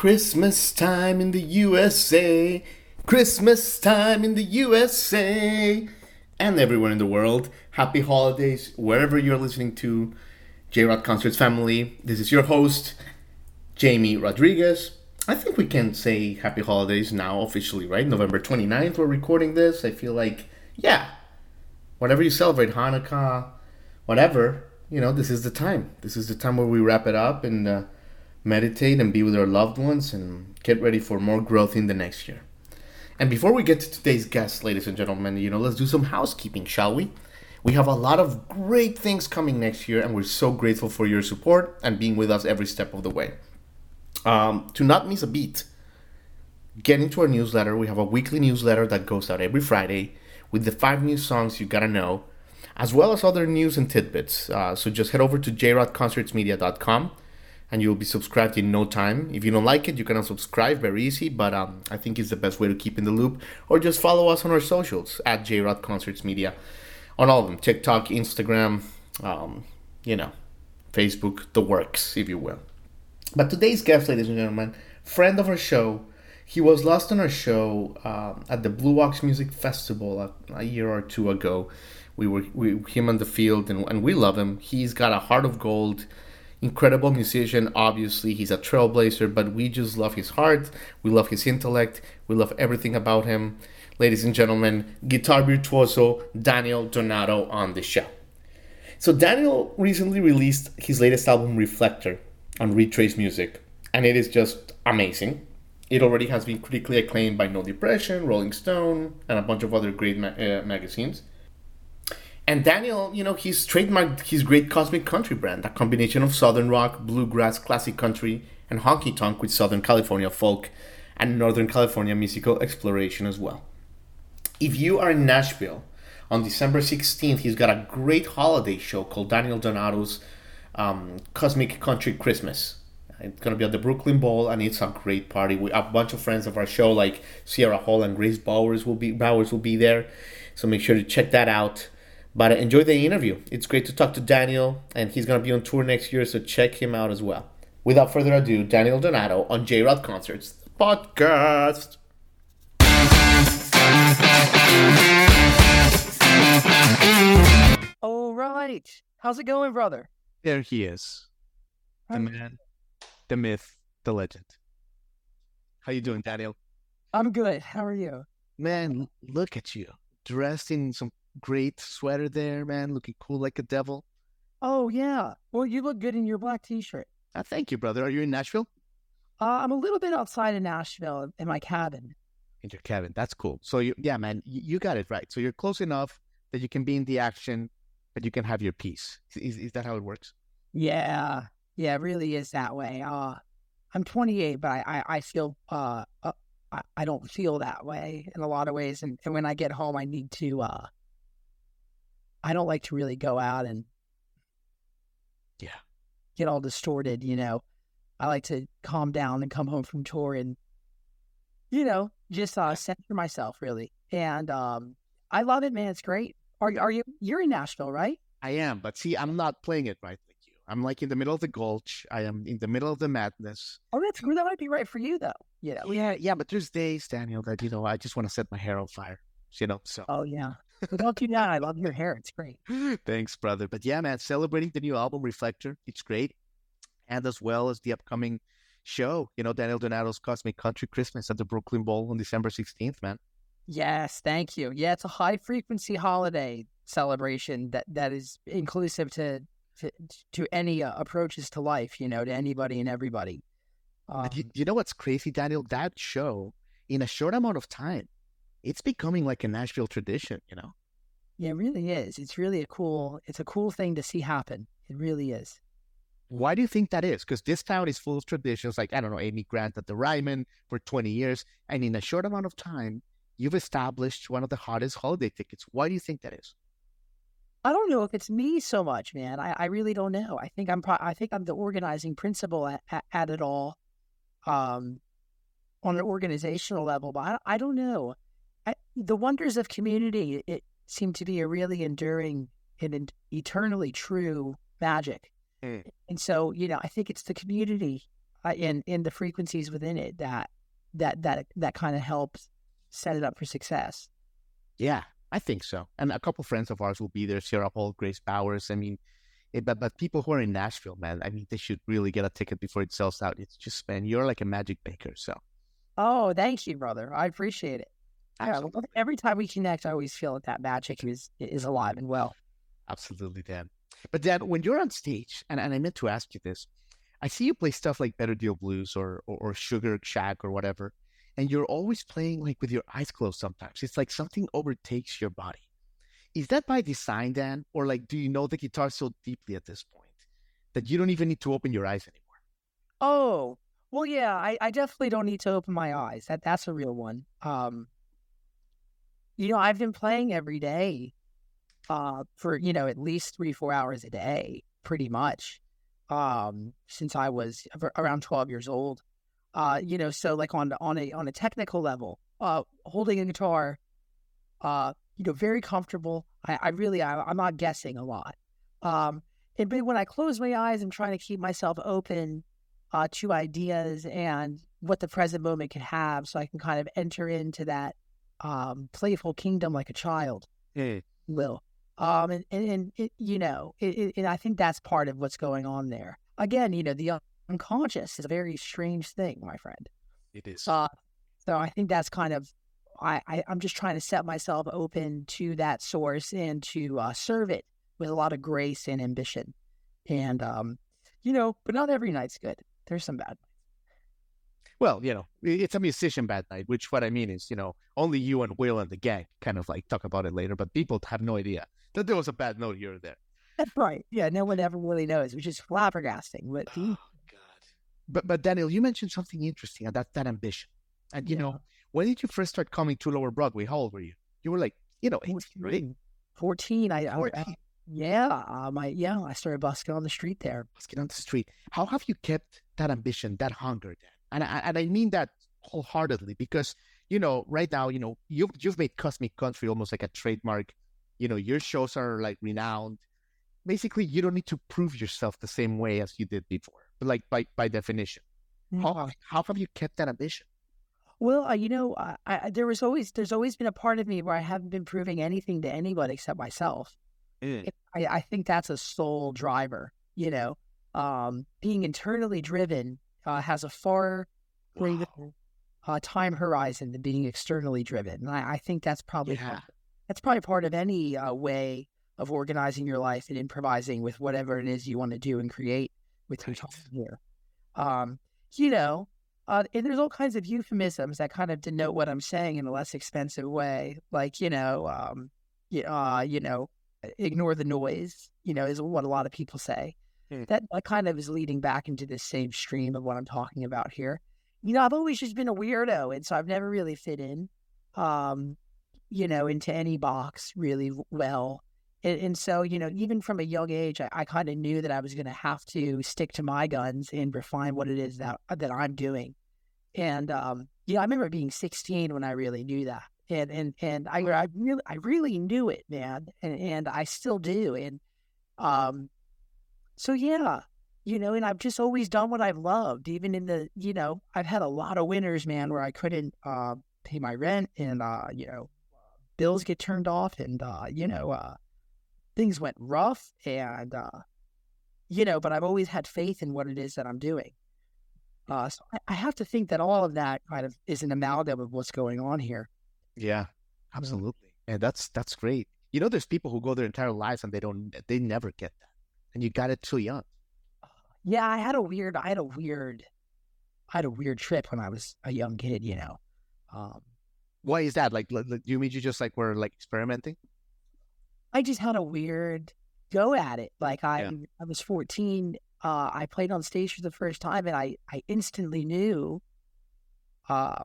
Christmas time in the USA. Christmas time in the USA. And everywhere in the world. Happy holidays wherever you're listening to J Rod Concerts family. This is your host, Jamie Rodriguez. I think we can say happy holidays now officially, right? November 29th, we're recording this. I feel like, yeah, whatever you celebrate, Hanukkah, whatever, you know, this is the time. This is the time where we wrap it up and uh, meditate and be with our loved ones and get ready for more growth in the next year. And before we get to today's guest, ladies and gentlemen, you know, let's do some housekeeping, shall we? We have a lot of great things coming next year, and we're so grateful for your support and being with us every step of the way. Um, to not miss a beat, get into our newsletter. We have a weekly newsletter that goes out every Friday with the five new songs you gotta know, as well as other news and tidbits. Uh, so just head over to jrodconcertsmedia.com and you'll be subscribed in no time. If you don't like it, you can unsubscribe, very easy, but um, I think it's the best way to keep in the loop. Or just follow us on our socials at JRod Concerts Media on all of them TikTok, Instagram, um, you know, Facebook, the works, if you will. But today's guest, ladies and gentlemen, friend of our show, he was lost on our show um, at the Blue Ox Music Festival a, a, year or two ago. We were we, him on the field, and, and we love him. He's got a heart of gold incredible musician. Obviously, he's a trailblazer, but we just love his heart. We love his intellect. We love everything about him. Ladies and gentlemen, guitar virtuoso Daniel Donato on the show. So, Daniel recently released his latest album, Reflector, on Retrace Music, and it is just amazing. It already has been critically acclaimed by No Depression, Rolling Stone, and a bunch of other great ma- uh, magazines. And Daniel, you know, he's trademarked his great cosmic country brand, a combination of southern rock, bluegrass, classic country, and honky tonk with southern California folk and northern California musical exploration as well. If you are in Nashville on December 16th, he's got a great holiday show called Daniel Donato's um, Cosmic Country Christmas. It's gonna be at the Brooklyn Bowl, and it's a great party. We have a bunch of friends of our show, like Sierra Hull and Grace Bowers, will be Bowers will be there. So make sure to check that out. But enjoy the interview. It's great to talk to Daniel, and he's going to be on tour next year, so check him out as well. Without further ado, Daniel Donato on J Rod Concerts podcast. All right. How's it going, brother? There he is. The man, the myth, the legend. How you doing, Daniel? I'm good. How are you? Man, look at you. Dressed in some great sweater there, man, looking cool like a devil. Oh yeah. Well, you look good in your black T-shirt. Uh, thank you, brother. Are you in Nashville? Uh, I'm a little bit outside of Nashville in my cabin. In your cabin. That's cool. So you, yeah, man, you, you got it right. So you're close enough that you can be in the action, but you can have your peace. Is, is that how it works? Yeah, yeah, it really is that way. Uh, I'm 28, but I I, I feel uh, uh I, I don't feel that way in a lot of ways, and, and when I get home, I need to uh I don't like to really go out and yeah get all distorted, you know. I like to calm down and come home from tour and you know, just uh center myself really. And um I love it, man. It's great. Are are you you're in Nashville, right? I am, but see, I'm not playing it right like you. I'm like in the middle of the gulch. I am in the middle of the madness. Oh, that's that might be right for you though. You know. Yeah, yeah, but there's days, Daniel, that you know I just want to set my hair on fire. You know, so. Oh yeah. Don't do that. I love your hair. It's great. Thanks, brother. But yeah, man, celebrating the new album Reflector. It's great. And as well as the upcoming show, you know, Daniel Donato's Cosmic Country Christmas at the Brooklyn Bowl on December 16th, man. Yes, thank you. Yeah, it's a high frequency holiday celebration that, that is inclusive to to, to any uh, approaches to life, you know, to anybody and everybody. Um, you, you know what's crazy, Daniel? That show, in a short amount of time, it's becoming like a Nashville tradition, you know? Yeah, it really is. It's really a cool, it's a cool thing to see happen. It really is. Why do you think that is? Because this town is full of traditions, like I don't know, Amy Grant at the Ryman for 20 years, and in a short amount of time, you've established one of the hottest holiday tickets. Why do you think that is? I don't know if it's me so much, man. I, I really don't know. I think I'm pro- I think I'm the organizing principle at, at, at it all, um, on an organizational level. But I, I don't know. The wonders of community it seemed to be a really enduring and eternally true magic. Mm. And so, you know, I think it's the community uh, and in the frequencies within it that that that that kind of helps set it up for success. Yeah, I think so. And a couple friends of ours will be there. Sierra Paul, Grace Bowers. I mean, it, but but people who are in Nashville, man, I mean, they should really get a ticket before it sells out. It's just, man, you're like a magic maker. So Oh, thank you, brother. I appreciate it. Yeah, absolutely, every time we connect, I always feel that that magic is is alive and well. absolutely, Dan. But Dan, when you're on stage, and, and I meant to ask you this, I see you play stuff like Better Deal Blues or, or or Sugar Shack or whatever, and you're always playing like with your eyes closed. Sometimes it's like something overtakes your body. Is that by design, Dan, or like do you know the guitar so deeply at this point that you don't even need to open your eyes anymore? Oh, well, yeah, I, I definitely don't need to open my eyes. That that's a real one. Um, you know, I've been playing every day, uh, for you know at least three four hours a day, pretty much, um, since I was around twelve years old. Uh, you know, so like on on a on a technical level, uh, holding a guitar, uh, you know, very comfortable. I, I really I, I'm not guessing a lot. Um, and but when I close my eyes, I'm trying to keep myself open uh, to ideas and what the present moment can have, so I can kind of enter into that um, playful kingdom like a child will. Um, and and, and it, you know, it, it, and I think that's part of what's going on there. Again, you know, the unconscious is a very strange thing, my friend. It is. Uh, so I think that's kind of I, I I'm just trying to set myself open to that source and to uh, serve it with a lot of grace and ambition, and um, you know, but not every night's good. There's some bad. Well, you know, it's a musician bad night, which what I mean is, you know, only you and Will and the gang kind of like talk about it later, but people have no idea that there was a bad note here or there. That's right. Yeah, no one ever really knows, which is flabbergasting. But Oh God. But but Daniel, you mentioned something interesting, and that's that ambition. And you Yeah. know, when did you first start coming to Lower Broadway? How old were you? You were like, you know, 18, right? 14. 14 I, I, 14. yeah, um, I, yeah, I started busking on the street there. Busking on the street. How have you kept that ambition, that hunger, Dan? And I, and I mean that wholeheartedly because you know, right now, you know, you've you've made Cosmic Country almost like a trademark. You know, your shows are like renowned. Basically, you don't need to prove yourself the same way as you did before, but like by by definition. How Uh, how have you kept that ambition? Well, uh, you know, I, I, there was always there's always been a part of me where I haven't been proving anything to anybody except myself. It- I, I think that's a sole driver. You know, um, being internally driven uh, has a far greater uh, time horizon than being externally driven. And I, I think that's probably Yeah. part, that's probably part of any uh, way of organizing your life and improvising with whatever it is you want to do and create with your Right. time here. Um, you know, uh, and there's all kinds of euphemisms that kind of denote what I'm saying in a less expensive way, like you know, um, you, uh, you know, ignore the noise. You know, is what a lot of people say. Hmm. That that kind of is leading back into this same stream of what I'm talking about here. You know, I've always just been a weirdo, and so I've never really fit in, um, you know, into any box really well. And, and so, you know, even from a young age, I, I kind of knew that I was going to have to stick to my guns and refine what it is that that I'm doing. And um, you know, I remember being 16 when I really knew that, and and and I, I really I really knew it, man, and and I still do. And um, so yeah, you know, and I've just always done what I've loved, even in the you know, I've had a lot of winters, man, where I couldn't uh, pay my rent, and uh, you know, bills get turned off, and uh, you know, uh, things went rough, and uh, you know, but I've always had faith in what it is that I'm doing. Uh, so I, I have to think that all of that kind of is an amalgam of what's going on here. Yeah, absolutely. And that's that's great. You know, there's people who go their entire lives and they don't they never get that. And you got it too young. Yeah, I had a weird, I had a weird, I had a weird trip when I was a young kid. You know, um, Why is that? Like, like like, you mean you just like were like experimenting? I just had a weird go at it. Like I, Yeah. I was 14 uh, I played on stage for the first time, and I I instantly knew uh,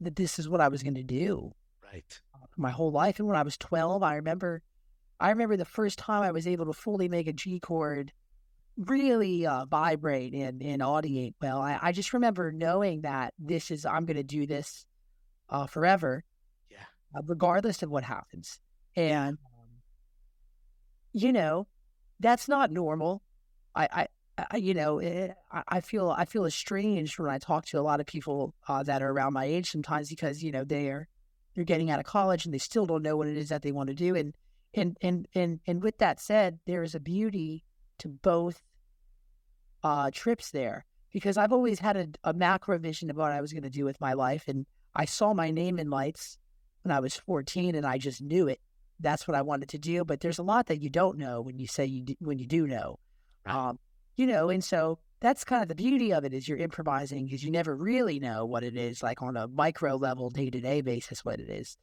that this is what I was going to do Right. my whole life. And when I was 12, I remember, I remember the first time I was able to fully make a G chord really uh, vibrate and, and audiate well. I, I just remember knowing that this is, I'm going to do this uh, forever, Yeah. uh, regardless of what happens. And, um, you know, that's not normal. I, I, I you know, eh, I, I feel I feel estranged when I talk to a lot of people uh, that are around my age sometimes because you know they are they're getting out of college and they still don't know what it is that they want to do. And and and and and with that said, there is a beauty to both uh, trips there because I've always had a, a macro vision of what I was going to do with my life, and I saw my name in lights when I was 14, and I just knew it. That's what I wanted to do. But there's a lot that you don't know when you say you do, when you do know, Right. um, you know. And so that's kind of the beauty of it is you're improvising because you never really know what it is like on a micro level, day to day basis, what it is,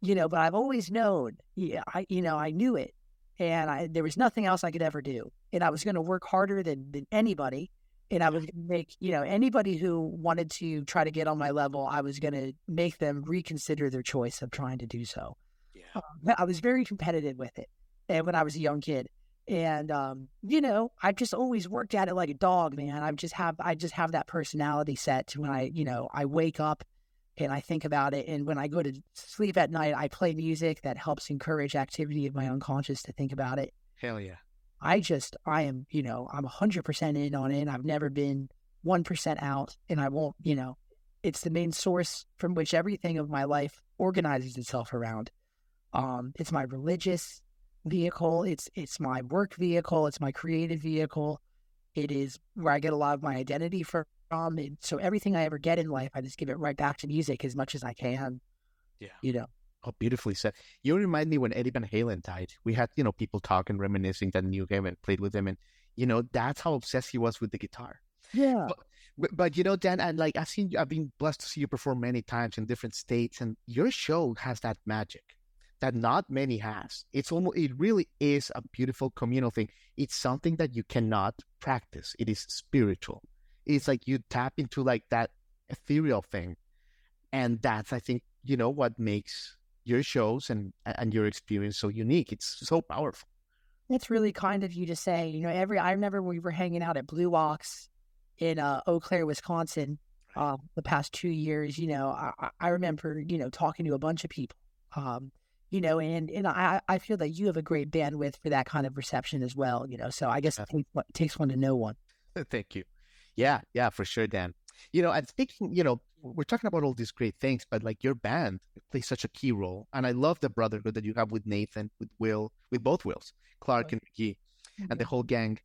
you know. But I've always known, yeah, I you know I knew it, and I there was nothing else I could ever do, and I was going to work harder than than anybody. And I was going to make, you know, anybody who wanted to try to get on my level, I was going to make them reconsider their choice of trying to do so. Yeah. Uh, I was very competitive with it, and when I was a young kid, and um, you know, I've just always worked at it like a dog, man. I just have, I just have that personality set to when I, you know, I wake up and I think about it, and when I go to sleep at night, I play music that helps encourage activity of my unconscious to think about it. Hell yeah. I just, I am, you know, I'm 100% in on it. I've never been 1% out, and I won't, you know, it's the main source from which everything of my life organizes itself around. Um, it's my religious vehicle. It's it's my work vehicle. It's my creative vehicle. It is where I get a lot of my identity from. And so everything I ever get in life, I just give it right back to music as much as I can. Yeah. You know. Oh, beautifully said. You remind me when Eddie Van Halen died. We had, you know, people talking, reminiscing that knew him and played with him. And, you know, that's how obsessed he was with the guitar. Yeah. But, but you know, Dan, and like I've seen, you- I've been blessed to see you perform many times in different states, and your show has that magic that not many has. It's almost, it really is a beautiful communal thing. It's something that you cannot practice. It is spiritual. It's like you tap into like that ethereal thing, and that's I think you know what makes your shows and and your experience so unique. It's so powerful. That's really kind of you to say. You know, every I remember we were hanging out at Blue Ox in uh, Eau Claire, Wisconsin, uh, the past two years. You know, I, I- I remember you know talking to a bunch of people. Um, you know, and and I I feel that you have a great bandwidth for that kind of reception as well. You know, so I guess it takes, it takes one to know one. Thank you. Yeah, yeah, for sure, Dan. You know, and speaking, you know, we're talking about all these great things, but like your band plays such a key role. And I love the brotherhood that you have with Nathan, with Will, with both Wills, Clark and McGee, and the mm-hmm. whole gang.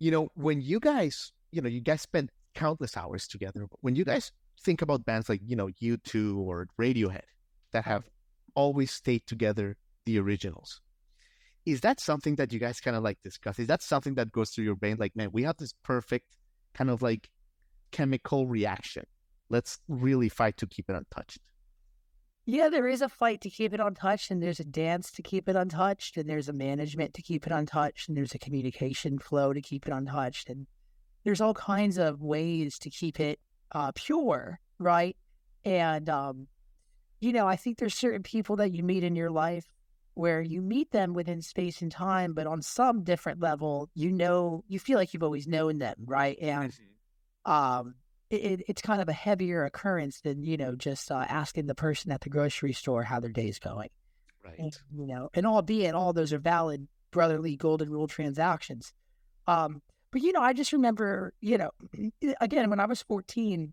You know, when you guys, you know, you guys spend countless hours together. but When you guys think about bands like, you know, U2 or Radiohead that have always stayed together, the originals, is that something that you guys kind of like discuss? Is that something that goes through your brain? Like, man, we have this perfect kind of like chemical reaction. Let's really fight to keep it untouched. Yeah, there is a fight to keep it untouched, and there's a dance to keep it untouched, and there's a management to keep it untouched, and there's a communication flow to keep it untouched, and there's all kinds of ways to keep it uh, pure, right? And um, you know, I think there's certain people that you meet in your life where you meet them within space and time, but on some different level, you know, you feel like you've always known them, right? And um, it, it, it's kind of a heavier occurrence than you know just uh, asking the person at the grocery store how their day's going. Right. And, you know, and albeit all those are valid brotherly golden rule transactions. Um, but you know, I just remember, you know, again when I was fourteen,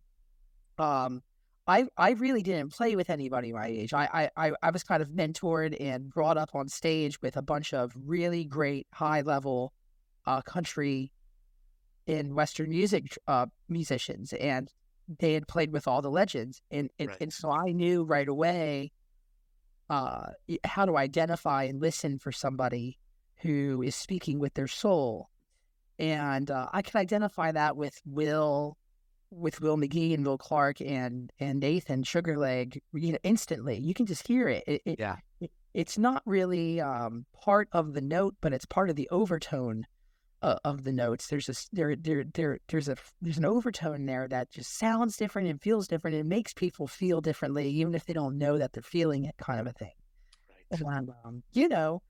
um, I I really didn't play with anybody my age. I I I- I was kind of mentored and brought up on stage with a bunch of really great high level uh, country and Western music uh, musicians, and they had played with all the legends, and and, Right. and so I knew right away uh, how to identify and listen for somebody who is speaking with their soul, and uh, I can identify that with Will, with Will McGee and Will Clark and and Nathan Sugarleg, you know, instantly. You can just hear it. it, it Yeah. it- it's not really um, part of the note, but it's part of the overtone uh, of the notes. There's a there there there there's a there's an overtone there that just sounds different and feels different. and makes people feel differently, even if they don't know that they're feeling it, kind of a thing. Right. And, um, you know,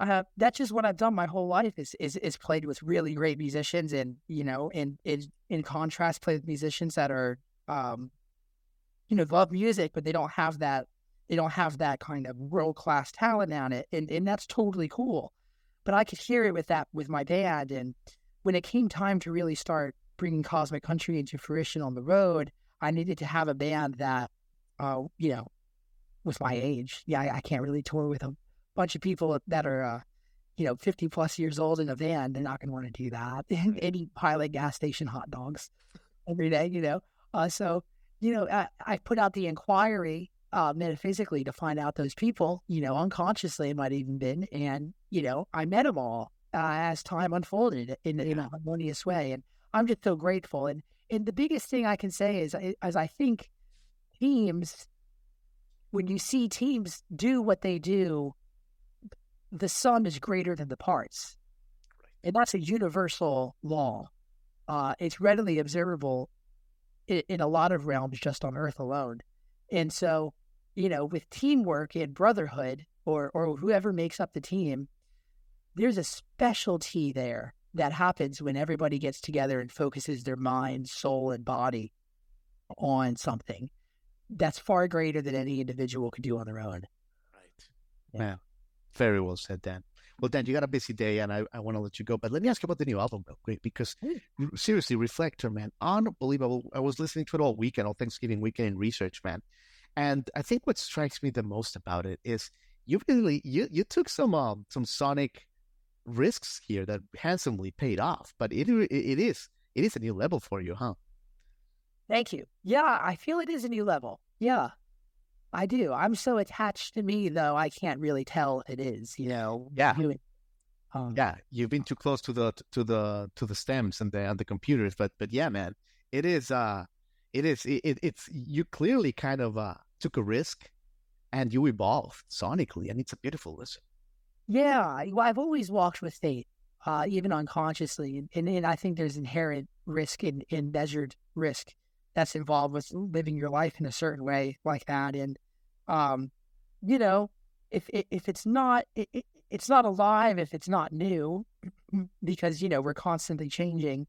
uh, that's just what I've done my whole life is is is played with really great musicians, and you know, and in in contrast, play with musicians that are, um, you know, love music, but they don't have that they don't have that kind of world class talent on it, and and that's totally cool. But I could hear it with that with my band, and when it came time to really start bringing Cosmic Country into fruition on the road, I needed to have a band that, uh, you know, was my age. Yeah, I, I can't really tour with a bunch of people that are, uh, you know, 50 plus years old in a van. They're not going to want to do that. and eat pilot gas station hot dogs every day, you know. Uh, so, you know, I, I put out the inquiry uh, metaphysically to find out those people, you know, unconsciously it might even been. And, you know, I met them all uh, as time unfolded in, in a harmonious way. And I'm just so grateful. And, and the biggest thing I can say is, as I think teams, when you see teams do what they do, the sum is greater than the parts. And that's a universal law. Uh, it's readily observable in, in a lot of realms just on Earth alone. And so you know, with teamwork and brotherhood or or whoever makes up the team, there's a specialty there that happens when everybody gets together and focuses their mind, soul, and body on something that's far greater than any individual could do on their own. Right. Yeah. Man, very well said, Dan. Well, Dan, you got a busy day, and I, I want to let you go. But let me ask you about the new album real quick, because seriously, Reflector, man, unbelievable. I was listening to it all weekend, all Thanksgiving weekend in research, man. And I think what strikes me the most about it is you really you you took some um some sonic risks here that handsomely paid off. But it it is it is a new level for you, huh? Thank you. Yeah, I feel it is a new level. Yeah, I do. I'm so attached to me, though. I can't really tell it is. You know. Yeah. um, yeah, you've been too close to the to the to the stems and the and the computers, but but yeah, man, it is. uh it is it, it's you clearly kind of uh, took a risk and you evolved sonically and it's a beautiful listen yeah well, i've always walked with faith uh, even unconsciously and, and, i think there's inherent risk in, in measured risk that's involved with living your life in a certain way like that and um, you know if if it's not it, it's not alive if it's not new because you know we're constantly changing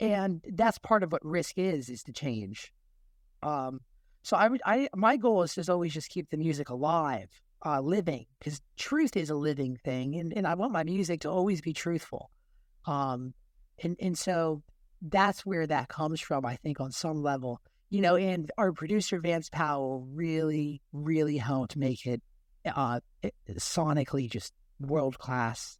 and that's part of what risk is is to change. Um so i would i my goal is to always just keep the music alive uh living because truth is a living thing and, and i want my music to always be truthful. Um and and so that's where that comes from i think on some level you know and our producer vance powell really really helped make it uh it, sonically just world class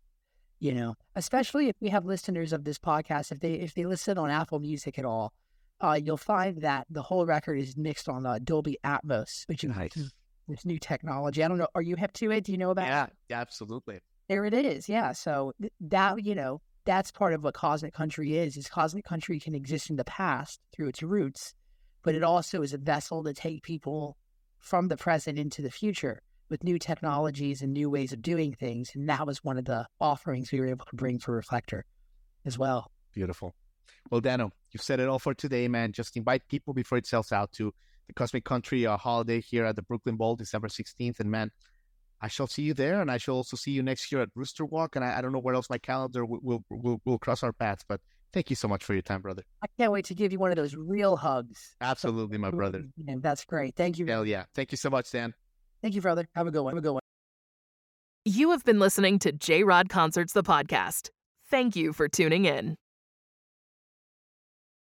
you know, especially if we have listeners of this podcast, if they if they listen on Apple Music at all, uh, you'll find that the whole record is mixed on uh, Dolby Atmos, which is nice. this new technology. I don't know. Are you hip to it? Do you know about? Yeah, yeah, absolutely. There it is. Yeah. So th- that you know that's part of what Cosmic Country is. Is Cosmic Country can exist in the past through its roots, but it also is a vessel to take people from the present into the future with new technologies and new ways of doing things. And that was one of the offerings we were able to bring for Reflector as well. Beautiful. Well, Dano, you've said it all for today, man. Just invite people before it sells out to the Cosmic Country uh, holiday here at the Brooklyn Bowl, December 16th. And man, I shall see you there, and I shall also see you next year at Rooster Walk. And I, I don't know where else my calendar will will will, will cross our paths, but thank you so much for your time, brother. I can't wait to give you one of those real hugs. Absolutely, my brother. And that's great. Thank you. Hell yeah. Thank you so much, Dan. Thank you, brother. Have a good one. Have a good one. You have been listening to J Rod Concerts, the podcast. Thank you for tuning in.